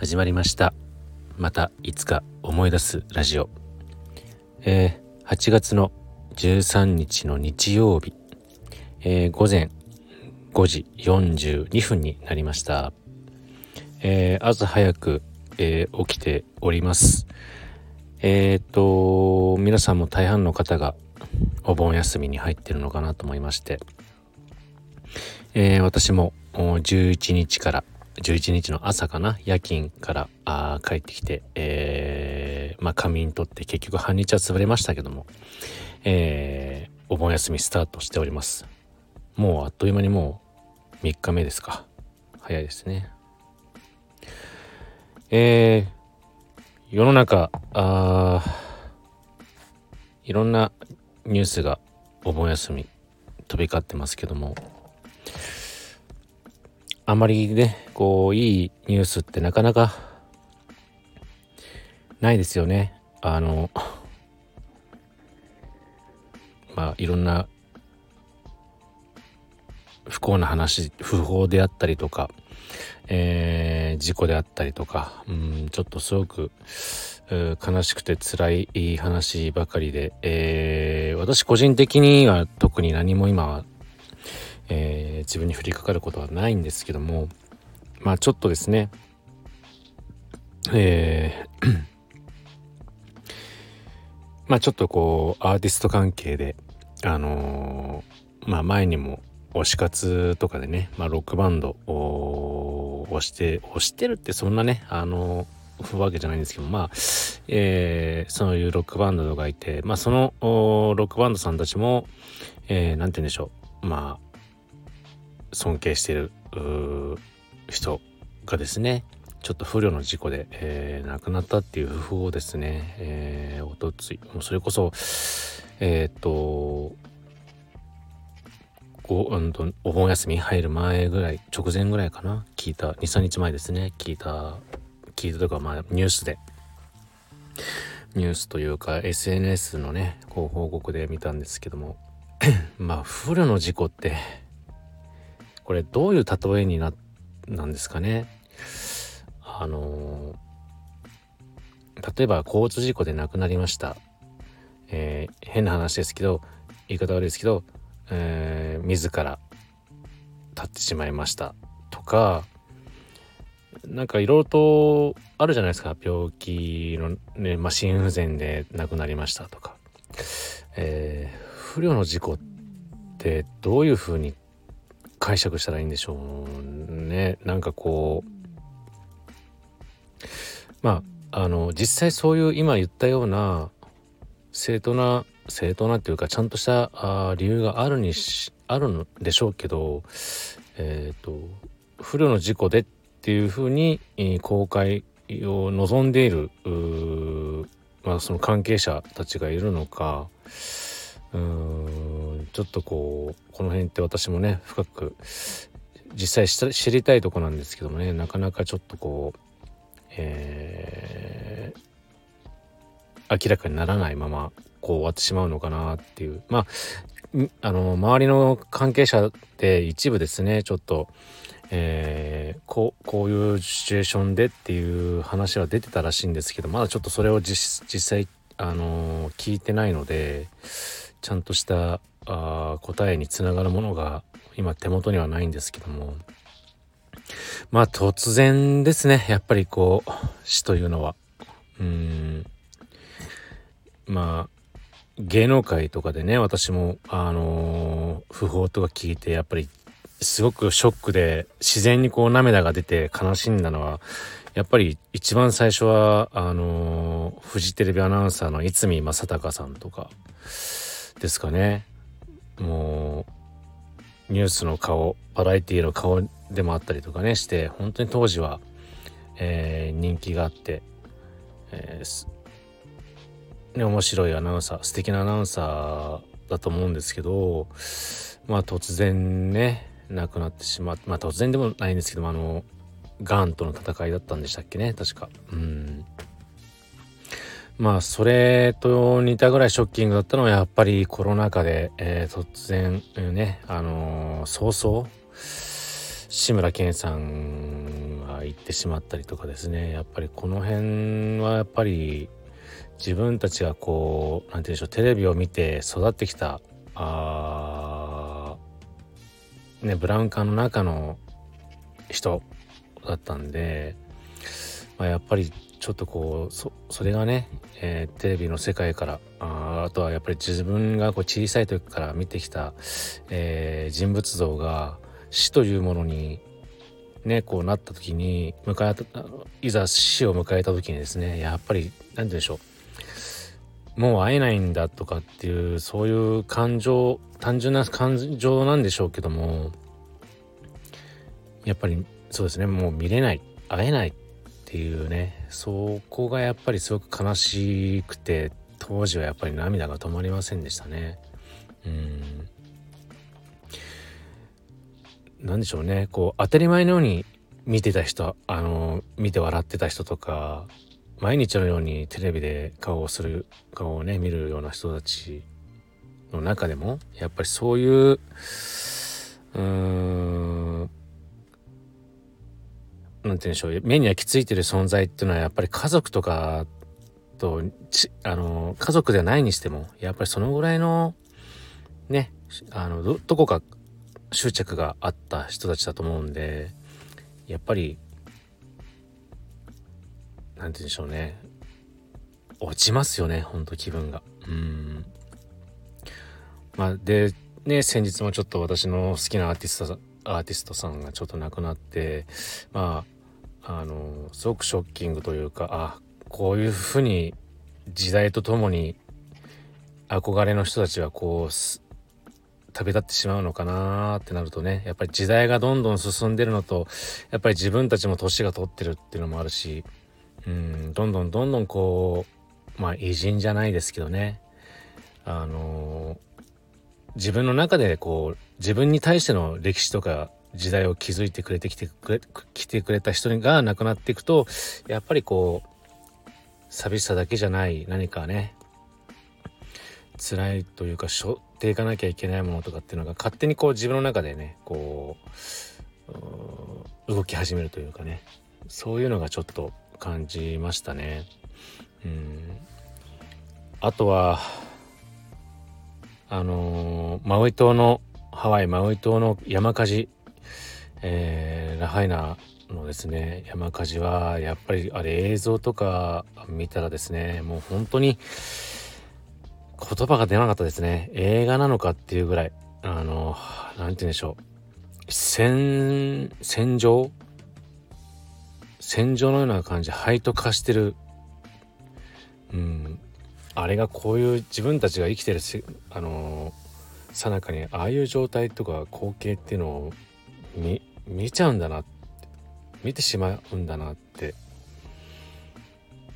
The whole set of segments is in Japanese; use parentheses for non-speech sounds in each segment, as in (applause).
始まりました。またいつか思い出すラジオ。えー、8月の13日の日曜日、えー、午前5時42分になりました、えー、朝早く、えー、起きております。えっ、と皆さんも大半の方がお盆休みに入ってるのかなと思いまして、えー、私も11日から11日の朝かな夜勤からあ帰ってきて、えー、まあ仮眠取って結局半日は潰れましたけども、えー、お盆休みスタートしております。もうあっという間にもう3日目ですか。早いですね。えー、世の中あいろんなニュースがお盆休み飛び交ってますけどもあまりねこういいニュースってなかなかないですよね。あの (laughs) まあいろんな不幸な話不法であったりとか、えー、事故であったりとか、うん、ちょっとすごく悲しくて辛い話ばかりで、えー、私個人的には特に何も今はえー、自分に降りかかることはないんですけどもまあちょっとですねえー (clears throat) まあちょっとこうアーティスト関係であのー、まあ前にも推し活とかでね、まあ、ロックバンドを推して推してるってそんなねあのー、わけじゃないんですけどまあ、えー、そういうロックバンドがいてまあそのロックバンドさんたちもえー、て言うんでしょう。まあ尊敬してる人がですねちょっと不慮の事故で、えー、亡くなったっていう訃報をですね、えー、おとついもうそれこそえっ、とお,、うん、とお盆休み入る前ぐらい直前ぐらいかな聞いた23日前ですね聞いた聞いたとかまあニュースで。ニュースというか SNS のねこう報告で見たんですけども (clears throat) まあ不慮の事故ってこれどういう例えにななんですかね。あの例えば交通事故で亡くなりました、えー、変な話ですけど言い方悪いですけど、えー、自ら立ってしまいました。とかなんかいろいろとあるじゃないですか。病気のね、まあ、心不全で亡くなりましたとか、えー、不慮の事故ってどういうふうに解釈したらいいんでしょうね。なんかこうまああの実際そういう今言ったような正当な正当なっていうかちゃんとしたあ理由があるにしあるんでしょうけどえっ、ー、と不慮の事故でっていうふうに、公開を望んでいるまあ、その関係者たちがいるのかうんちょっとこうこの辺って私もね深く実際知りたいとこなんですけどもねなかなかちょっとこう、えー、明らかにならないままこう終わってしまうのかなっていう。まああの周りの関係者で一部ですねちょっと、えー、こうこういうシチュエーションでっていう話は出てたらしいんですけどまだちょっとそれを実際あの、聞いてないのでちゃんとしたあ答えにつながるものが今手元にはないんですけども。まあ突然ですね。やっぱりこう死というのは。うん。まあ芸能界とかでね私もあのー、訃報とか聞いてやっぱりすごくショックで自然にこう涙が出て悲しんだのはやっぱり一番最初はあのー、フジテレビアナウンサーの逸見正孝さんとか。ですかね。もうニュースの顔バラエティの顔でもあったりとかねして本当に当時は、えー、人気があって、えーね、面白いアナウンサー素敵なアナウンサーだと思うんですけどまあ突然ね亡くなってしまってまあ突然でもないんですけどもあのがんとの戦いだったんでしたっけね確か。うん。まあそれと似たぐらいショッキングだったのはやっぱりコロナ禍で、えー、突然ねあのー、早々志村けんさんが行ってしまったりとかですね。やっぱりこの辺はやっぱり自分たちがこう何て言うんでしょうテレビを見て育ってきたあねブラウン管の中の人だったんで、まあ、やっぱりちょっとこうそそれがね、えー、テレビの世界からああとはやっぱり自分がこう小さい時から見てきた、えー、人物像が死というものにねこうなった時に迎えたいざ死を迎えた時にですねやっぱり何て言うんでしょうもう会えないんだとかっていうそういう感情単純な感情なんでしょうけどもやっぱりそうですねもう見れない会えないっていうねそこがやっぱりすごく悲しくて当時はやっぱり涙が止まりませんでしたね。うん。何でしょうね。こう当たり前のように見てた人あの見て笑ってた人とか毎日のようにテレビで顔をする顔をね見るような人たちの中でもやっぱりそういううーんなんて言うんでしょう。目に焼き付いてる存在っていうのはやっぱり家族とかとあの家族ではないにしてもやっぱりそのぐらいのねあのどどこか執着があった人たちだと思うんでやっぱり何て言うんでしょうね。落ちますよねほんと気分が。うん。まあでね先日もちょっと私の好きなアーティストアーティストさんがちょっと亡くなってまああのすごくショッキングというかあこういうふうに時代とともに憧れの人たちはこう旅立ってしまうのかなってなるとねやっぱり時代がどんどん進んでるのとやっぱり自分たちも年が取ってるっていうのもあるしうんどんどんどんどんこうまあ偉人じゃないですけどねあのー、自分の中でこう自分に対しての歴史とか時代を築いてくれてきてくれ来てくれた人が亡くなっていくとやっぱりこう寂しさだけじゃない何かね辛いというか背負っていかなきゃいけないものとかっていうのが勝手にこう自分の中でねこう動き始めるというかねそういうのがちょっと感じましたね。うんあとはあのー、マウイ島のハワイマウイ島の山火事、えー、ラハイナのですね山火事はやっぱりあれ映像とか見たらですねもう本当に言葉が出なかったですね。映画なのかっていうぐらい、あの、なんて言うんでしょう。戦、戦場？戦場のような感じ、灰と化してる。うん。あれがこういう自分たちが生きてるあのさなかにああいう状態とか光景っていうのを見見ちゃうんだな見てしまうんだなって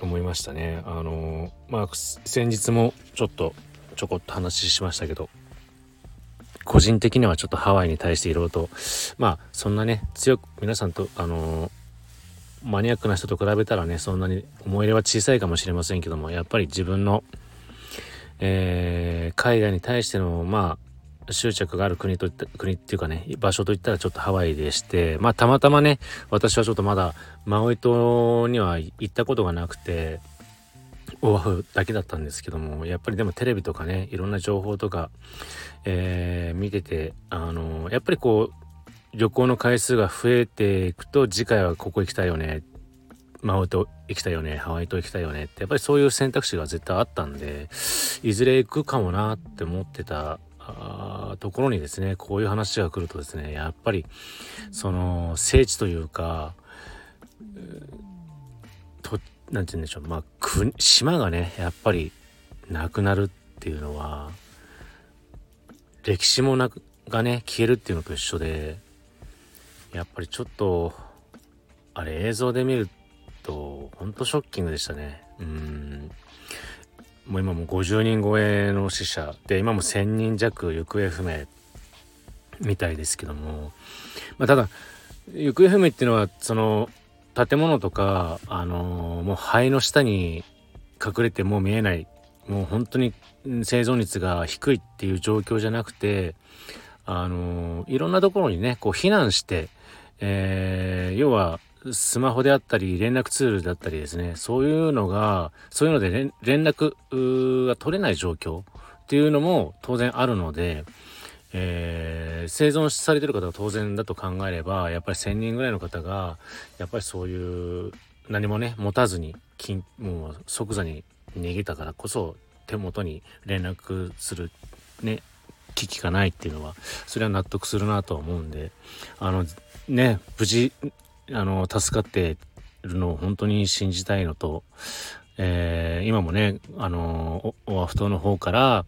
思いましたね。あのまあ先日もちょっとちょこっと話しましたけど個人的にはちょっとハワイに対していろいろとまあそんなね強く皆さんとあのマニアックな人と比べたらねそんなに思い入れは小さいかもしれませんけどもやっぱり自分の、えー、海外に対してのまあ執着がある国といった国っていうかね場所といったらちょっとハワイでしてまあたまたまね私はちょっとまだマウイ島には行ったことがなくてオアフだけだったんですけどもやっぱりでもテレビとかねいろんな情報とか、えー、見ててあのやっぱりこう旅行の回数が増えていくと次回はここ行きたいよねマウイ島行きたいよねハワイ島行きたいよねってやっぱりそういう選択肢が絶対あったんでいずれ行くかもなって思ってたところにですねこういう話が来るとですねやっぱりその聖地というかと何て言うんでしょうまあ島がねやっぱりなくなるっていうのは歴史もなくがね消えるっていうのと一緒でやっぱりちょっとあれ映像で見るととほんとショッキングでしたね。うん。もう今も50人超えの死者。で今も1,000人弱行方不明みたいですけども、まあ、ただ行方不明っていうのはその建物とか、あのー、もう灰の下に隠れてもう見えない。もう本当に生存率が低いっていう状況じゃなくて、あのー、いろんなところにねこう避難して、えー、要はスマホであったり連絡ツールだったりですねそういうのがそういうので連絡が取れない状況っていうのも当然あるので、えー、生存されてる方は当然だと考えればやっぱり1,000人ぐらいの方がやっぱりそういう何もね持たずにもう即座に逃げたからこそ手元に連絡するね危機がないっていうのはそれは納得するなとは思うんであのね無事あの助かってるのを本当に信じたいのと、えー、今もねあのオアフ島の方から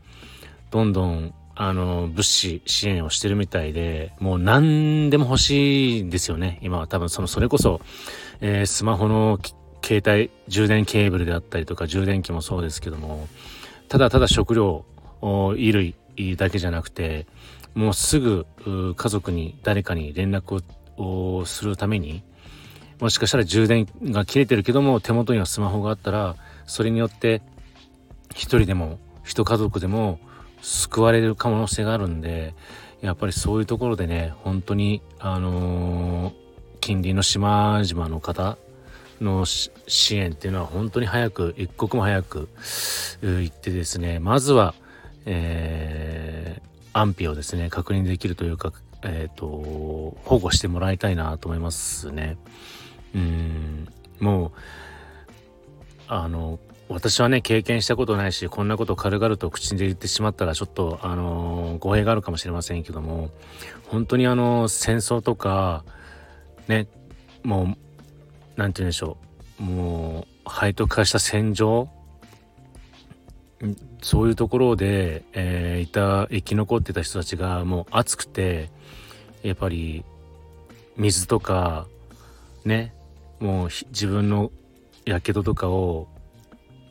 どんどんあの物資支援をしてるみたいでもう何でも欲しいんですよね今は。多分そのそれこそ、えー、スマホの携帯充電ケーブルであったりとか充電器もそうですけどもただただ食料衣類だけじゃなくてもうすぐ家族に誰かに連絡をするためにもしかしたら充電が切れてるけども手元にはスマホがあったらそれによって一人でも一家族でも救われる可能性があるんでやっぱりそういうところでね本当にあのー、近隣の島々の方の支援っていうのは本当に早く一刻も早く行ってですねまずは、えー、安否をですね確認できるというか、えーと、保護してもらいたいなと思いますね。うんもうあの私はね経験したことないしこんなこと軽々と口で言ってしまったらちょっとあの語弊があるかもしれませんけども本当にあの戦争とかねもう何て言うんでしょうもう背徳化した戦場そういうところで、えー、いた生き残ってた人たちがもう暑くてやっぱり水とかねもう自分のやけどとかを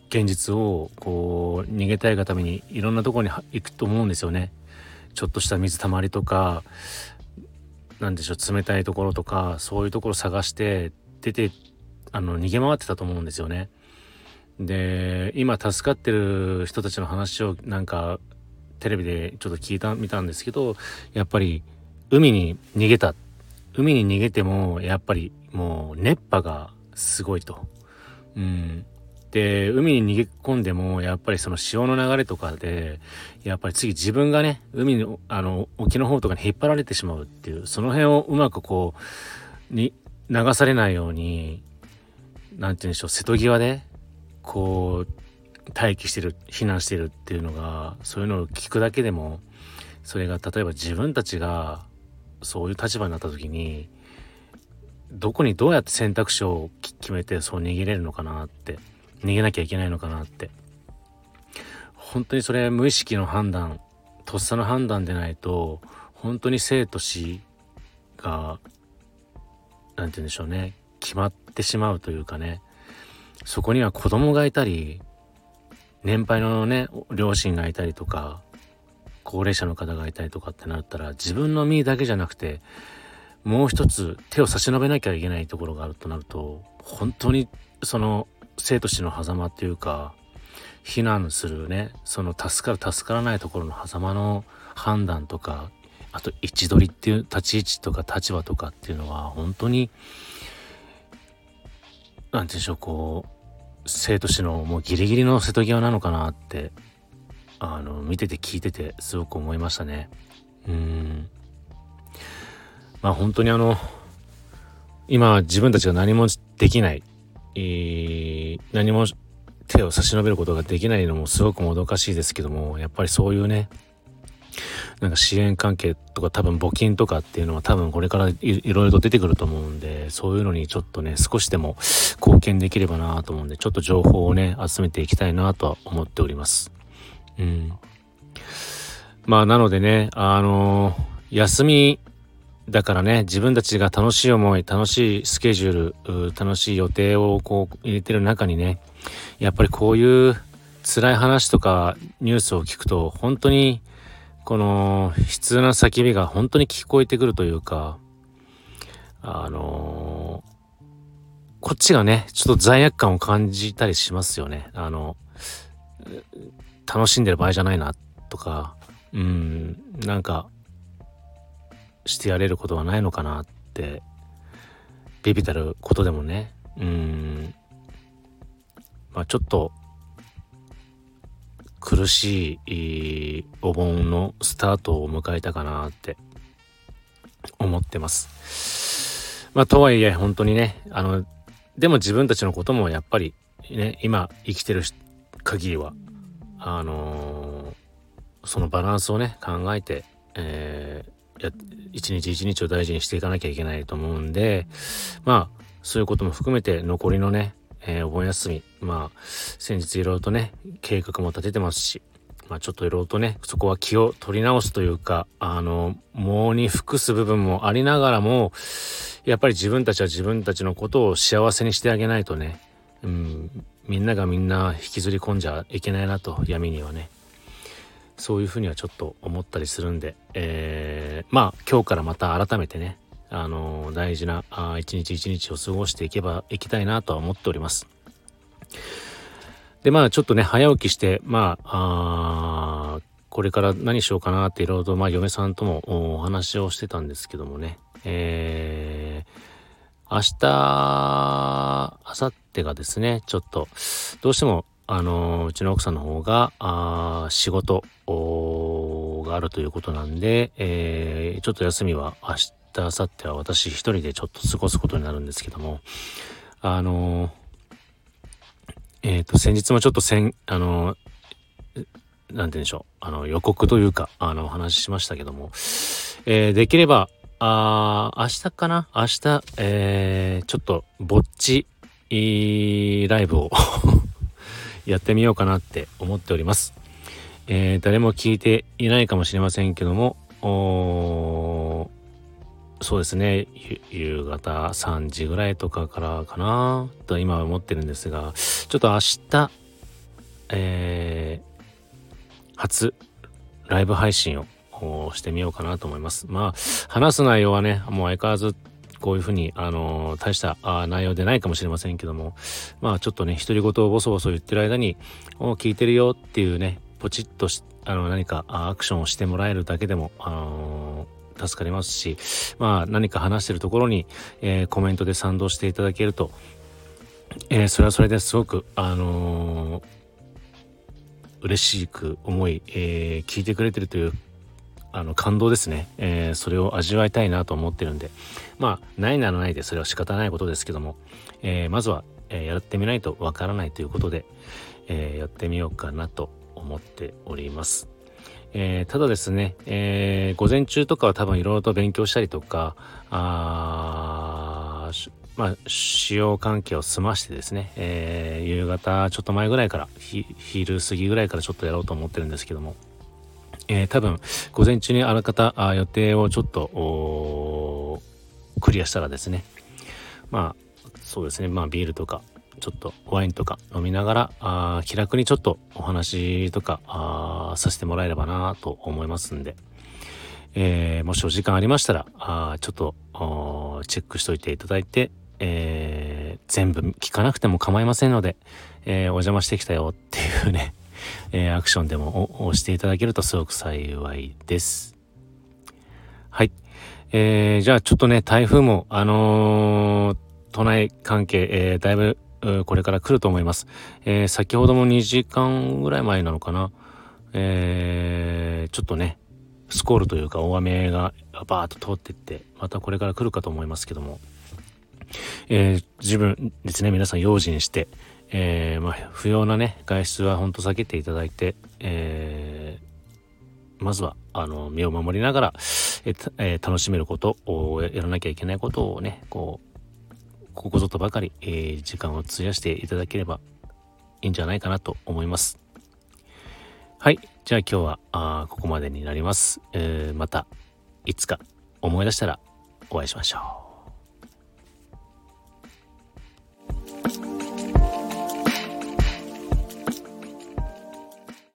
現実をこう逃げたいがためにいろんなとこに行くと思うんですよね。ちょっとした水たまりとか何でしょう冷たいところとかそういうところ探して出てあの逃げ回ってたと思うんですよね。で今助かってる人たちの話をなんかテレビでちょっと聞いた見たんですけどやっぱり海に逃げた海に逃げてもやっぱりもう熱波がすごいと。うん、で海に逃げ込んでもやっぱりその潮の流れとかでやっぱり次自分がね海のあの沖の方とかに引っ張られてしまうっていうその辺をうまくこうに流されないように何て言うんでしょう瀬戸際でこう待機してる避難してるっていうのがそういうのを聞くだけでもそれが例えば自分たちがそういう立場になった時にどこにどうやって選択肢を決めてそう逃げれるのかなって逃げなきゃいけないのかなって。本当にそれ無意識の判断とっさの判断でないと本当に生と死が何て言うんでしょうね決まってしまうというかねそこには子供がいたり年配のね両親がいたりとか高齢者の方がいたりとかってなったら自分の身だけじゃなくてもう一つ手を差し伸べなきゃいけないところがあるとなると本当にその生と死の狭間っていうか避難するねその助かる助からないところの狭間の判断とかあと位置取りっていう立ち位置とか立場とかっていうのは本当に何て言うんでしょうこう生と死のもうギリギリの瀬戸際なのかなってあの見てて聞いててすごく思いましたね。うん。まあ本当にあの今自分たちが何もできない、何も手を差し伸べることができないのもすごくもどかしいですけどもやっぱりそういうねなんか支援関係とか多分募金とかっていうのは多分これからいろいろと出てくると思うんで、そういうのにちょっとね、少しでも貢献できればなと思うんで、ちょっと情報をね、集めていきたいなとは思っております。うん。まあなのでね、あのー、休みだからね、自分たちが楽しい思い、楽しいスケジュール、楽しい予定をこう入れてる中にね、やっぱりこういう辛い話とかニュースを聞くと本当にこの悲痛な叫びが本当に聞こえてくるというか、あのー、こっちがね、ちょっと罪悪感を感じたりしますよね。あの、楽しんでる場合じゃないな、とか、うん、なんか、してやれることはないのかなって、ビビたることでもねうんまあちょっと苦しいお盆のスタートを迎えたかなって思ってます。まあとはいえ本当にねあのでも自分たちのこともやっぱりね今生きてる限りはあのー、そのバランスをね考えて、えー、や一日一日を大事にしていかなきゃいけないと思うんでまあそういうことも含めて残りのね、えー、お盆休みまあ先日いろいろとね計画も立ててますしまあちょっといろいろとねそこは気を取り直すというかあのもうに服す部分もありながらもやっぱり自分たちは自分たちのことを幸せにしてあげないとね、うん、みんながみんな引きずり込んじゃいけないなと闇にはねそういうふうにはちょっと思ったりするんで、えー、まあ今日からまた改めてねあの大事な一日一日を過ごしていけばいきたいなとは思っております。でまあちょっとね早起きしてまああこれから何しようかなっていろいろとまあ嫁さんともお話をしてたんですけどもねえー、明日明後日がですねちょっとどうしてもあのうちの奥さんの方があ仕事があるということなんで、えー、ちょっと休みは明日明後日は私一人でちょっと過ごすことになるんですけどもあのえっ、と先日もちょっとせんあのなんて言うんでしょうあの予告というかあのお話ししましたけども、えー、できればあ明日かな？明日、えー、ちょっとぼっちライブを (laughs) やってみようかなって思っております。えー、誰も聞いていないかもしれませんけども、そうですね夕方3時ぐらいとかからかなと今は思ってるんですがちょっと明日えー、初ライブ配信をしてみようかなと思います。まあ話す内容はねもう相変わらずこういうふうに、あのー、大したあ内容でないかもしれませんけどもまあちょっとね独り言をボソボソ言ってる間に「お聞いてるよ」っていうねポチッとあの何かアクションをしてもらえるだけでも、あのー助かりますし、まあ何か話してるところに、えー、コメントで賛同していただけると、え、それはそれですごく、あの、嬉しく思い、え、聞いてくれてるというあの感動ですね、えー、それを味わいたいなと思ってるんで。まあないならないでそれは仕方ないことですけども、えー、まずは、えー、やってみないとわからないということで、え、やってみようかなと思っております。え、ただですね、え、午前中とかは多分いろいろと勉強したりとか、あまあ、使用関係を済ましてですね、えー、夕方ちょっと前ぐらいから昼過ぎぐらいからちょっとやろうと思ってるんですけども、えー、多分午前中にあらかたあ予定をちょっとクリアしたらですね。まあそうですね。まあビールとかちょっとワインとか飲みながらあ気楽にちょっとお話とかあさせてもらえればなと思いますんで、えー、もしお時間ありましたらあちょっとチェックしといていただいて、えー、全部聞かなくても構いませんので、えー、お邪魔してきたよっていうね、えアクションでも押していただけるとすごく幸いです。はい。えー、じゃあちょっとね、台風も、あのー、都内関係、えー、だいぶこれから来ると思います。えー、先ほども2時間ぐらい前なのかな。えー、ちょっとね、スコールというか大雨がバーッと通っていって、またこれから来るかと思いますけども、えー、自分ですね、皆さん用心して、えー、まあ、不要なね、外出は本当避けていただいて、えー、まずは、あの、身を守りながら、えー、楽しめることをやらなきゃいけないことをね、こう、ここぞとばかり、えー、時間を費やしていただければいいんじゃないかなと思います。はい。じゃあ今日はあここまでになります。え、またいつか思い出したらお会いしましょう。